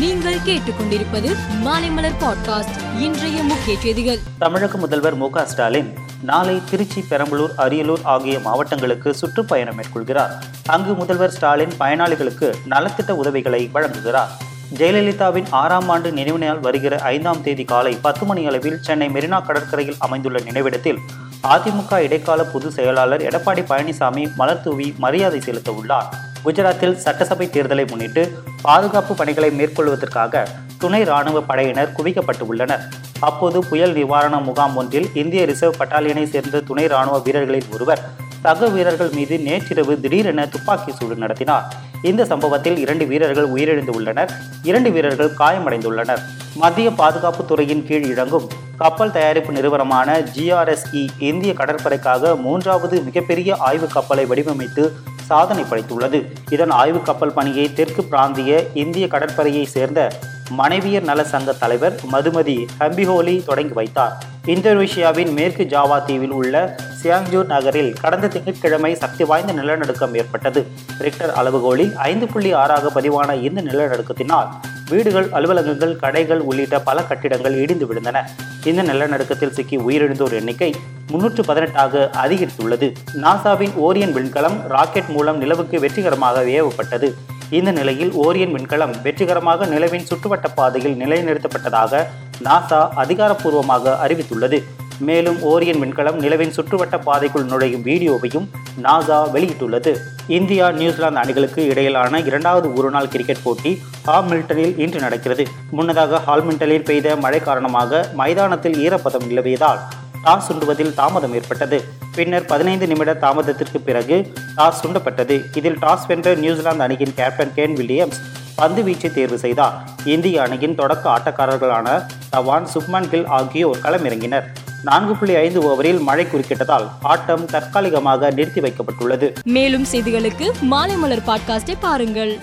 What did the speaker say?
நீங்கள் கேட்டுக்கொண்டிருப்பது மாலைமலர் பாட்காஸ்ட் இன்றைய முக்கிய செய்திகள். தமிழக முதல்வர் மு ஸ்டாலின் நாளை திருச்சி பெரம்பலூர் அரியலூர் ஆகிய மாவட்டங்களுக்கு சுற்றுப்பயணம் மேற்கொள்கிறார். அங்கு முதல்வர் ஸ்டாலின் பயனாளிகளுக்கு நலத்திட்ட உதவிகளை வழங்குகிறார். ஜெயலலிதாவின் ஆறாம் ஆண்டு நினைவு நாள் வருகிற ஐந்தாம் தேதி காலை பத்து மணி அளவில் சென்னை மெரினா கடற்கரையில் அமைந்துள்ள நினைவிடத்தில் அதிமுக இடைக்கால பொதுச் செயலாளர் எடப்பாடி பழனிசாமி மலர் தூவி மரியாதை செலுத்த உள்ளார். குஜராத்தில் சட்டசபை தேர்தலை முன்னிட்டு பாதுகாப்பு பணிகளை மேற்கொள்வதற்காக துணை ராணுவ படையினர் குவிக்கப்பட்டு உள்ளனர். அப்போது புயல் நிவாரண முகாம் ஒன்றில் இந்திய ரிசர்வ் பட்டாலியனை சேர்ந்த துணை ராணுவ வீரர்களில் ஒருவர் சக வீரர்கள் மீது நேற்றிரவு திடீரென துப்பாக்கி சூடு நடத்தினார். இந்த சம்பவத்தில் இரண்டு வீரர்கள் உயிரிழந்து உள்ளனர் இரண்டு வீரர்கள் காயமடைந்துள்ளனர். மத்திய பாதுகாப்பு துறையின் கீழ் இழங்கும் கப்பல் தயாரிப்பு நிறுவனமான ஜிஆர்எஸ்இ இந்திய கடற்படைக்காக மூன்றாவது மிகப்பெரிய ஆய்வு கப்பலை வடிவமைத்து சாதனை படைத்துள்ளது. இதன் ஆய்வு கப்பல் பணியை தெற்கு பிராந்திய இந்திய கடற்படையை சேர்ந்த மனைவியர் நல சங்க தலைவர் மதுமதி ஹம்பிஹோலி தொடங்கி வைத்தார். இந்தோனேஷியாவின் மேற்கு ஜாவா தீவில் உள்ள சியாங்ஜூர் நகரில் கடந்த திங்கட்கிழமை சக்தி வாய்ந்த நிலநடுக்கம் ஏற்பட்டது. ரிக்டர் அளவுகோலில் ஐந்து புள்ளி ஆறாக பதிவான இந்த நிலநடுக்கத்தினால் வீடுகள் அலுவலகங்கள் கடைகள் உள்ளிட்ட பல கட்டிடங்கள் இடிந்து விழுந்தன. இந்த நிலநடுக்கத்தில் சிக்கி உயிரிழந்தோர் எண்ணிக்கை முன்னூற்று பதினெட்டாக அதிகரித்துள்ளது. நாசாவின் ஓரியன் விண்கலம் ராக்கெட் மூலம் நிலவுக்கு வெற்றிகரமாக ஏவப்பட்டது. இந்த நிலையில் ஓரியன் விண்கலம் வெற்றிகரமாக நிலவின் சுற்றுவட்ட பாதையில் நிலைநிறுத்தப்பட்டதாக நாசா அதிகாரப்பூர்வமாக அறிவித்துள்ளது. மேலும் ஓரியன் விண்கலம் நிலவின் சுற்றுவட்ட பாதைக்குள் நுழையும் வீடியோவையும் நாசா வெளியிட்டுள்ளது. இந்தியா நியூசிலாந்து அணிகளுக்கு இடையிலான இரண்டாவது ஒருநாள் கிரிக்கெட் போட்டி ஹாமில்டனில் இன்று நடக்கிறது. முன்னதாக ஹால்மில்டனில் பெய்த மழை காரணமாக மைதானத்தில் ஈரப்பதம் நிலவியதால் டாஸ் சுண்டுவதில் தாமதம் ஏற்பட்டது. பின்னர் பதினைந்து நிமிட தாமதத்திற்கு பிறகு டாஸ் சுண்டப்பட்டது. இதில் டாஸ் வென்ற நியூசிலாந்து அணியின் கேப்டன் கேன் வில்லியம்ஸ் பந்து வீச்சை தேர்வு செய்தார். இந்திய அணியின் தொடக்க ஆட்டக்காரர்களான தவான் சுப்மன் கில் ஆகியோர் களமிறங்கினர். நான்கு புள்ளி ஐந்து ஓவரில் மழை குறுக்கிட்டதால் ஆட்டம் தற்காலிகமாக நிறுத்தி வைக்கப்பட்டுள்ளது. மேலும் செய்திகளுக்கு மாலைமலர் பாட்காஸ்டை பாருங்கள்.